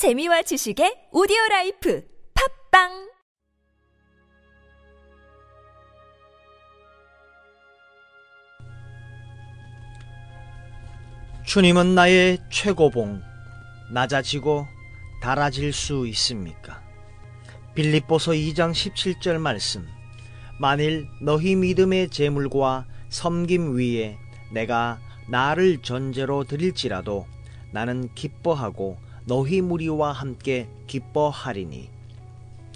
재미와 지식의 오디오 라이프 팟빵 주님은 나의 최고봉, 낮아지고 닳아질 수 있습니까? 빌립보서 2장 17절 말씀. 만일 너희 믿음의 제물과 섬김 위에 내가 나를 전제로 드릴지라도 나는 기뻐하고 너희 무리와 함께 기뻐하리니.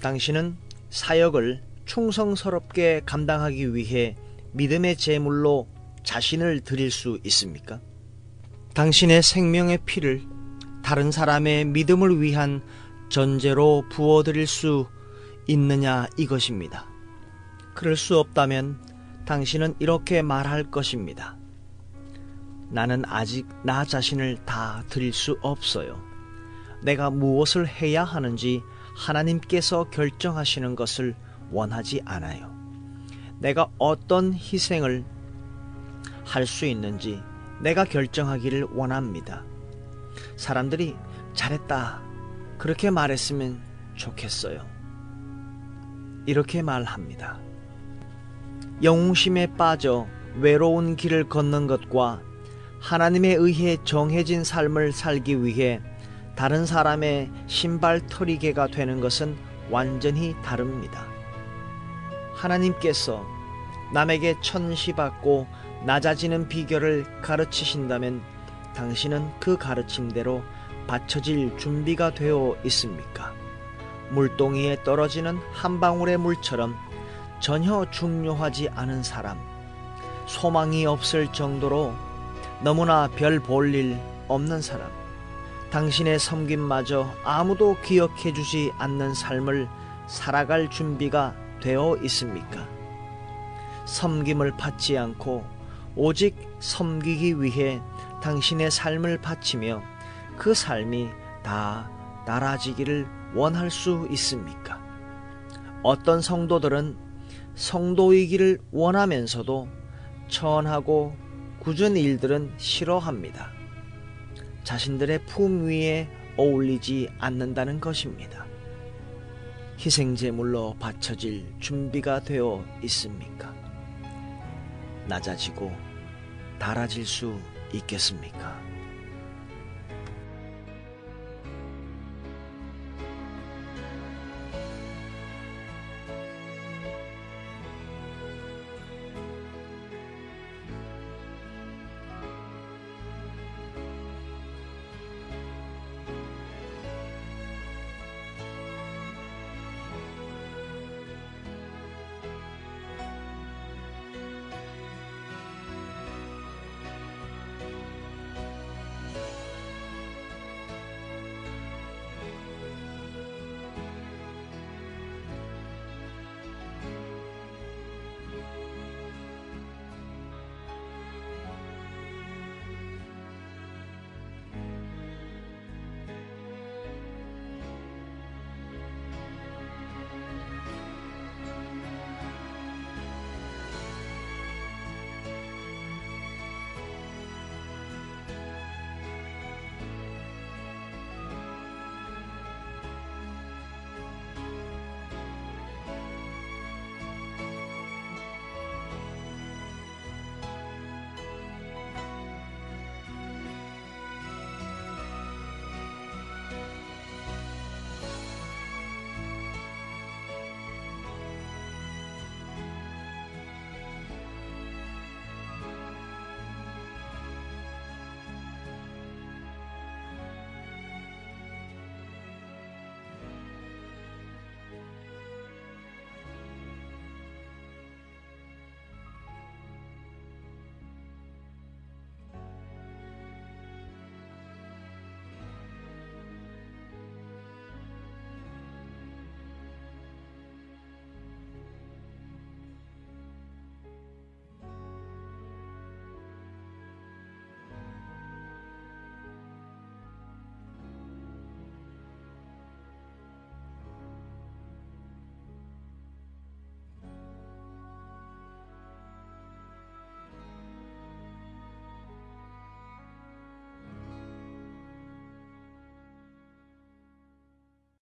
당신은 사역을 충성스럽게 감당하기 위해 믿음의 제물로 자신을 드릴 수 있습니까? 당신의 생명의 피를 다른 사람의 믿음을 위한 전제로 부어드릴 수 있느냐 이것입니다. 그럴 수 없다면 당신은 이렇게 말할 것입니다. 나는 아직 나 자신을 다 드릴 수 없어요. 내가 무엇을 해야 하는지 하나님께서 결정하시는 것을 원하지 않아요. 내가 어떤 희생을 할 수 있는지 내가 결정하기를 원합니다. 사람들이 잘했다. 그렇게 말했으면 좋겠어요. 이렇게 말합니다. 영웅심에 빠져 외로운 길을 걷는 것과 하나님에 의해 정해진 삶을 살기 위해 다른 사람의 신발 털이개가 되는 것은 완전히 다릅니다. 하나님께서 남에게 천시받고 낮아지는 비결을 가르치신다면 당신은 그 가르침대로 받쳐질 준비가 되어 있습니까? 물동이에 떨어지는 한 방울의 물처럼 전혀 중요하지 않은 사람, 소망이 없을 정도로 너무나 별 볼 일 없는 사람, 당신의 섬김마저 아무도 기억해 주지 않는 삶을 살아갈 준비가 되어 있습니까? 섬김을 받지 않고 오직 섬기기 위해 당신의 삶을 바치며 그 삶이 다 달아지기를 원할 수 있습니까? 어떤 성도들은 성도이기를 원하면서도 천하고 굳은 일들은 싫어합니다. 자신들의 품 위에 어울리지 않는다는 것입니다. 희생제물로 바쳐질 준비가 되어 있습니까? 낮아지고 달아질 수 있겠습니까?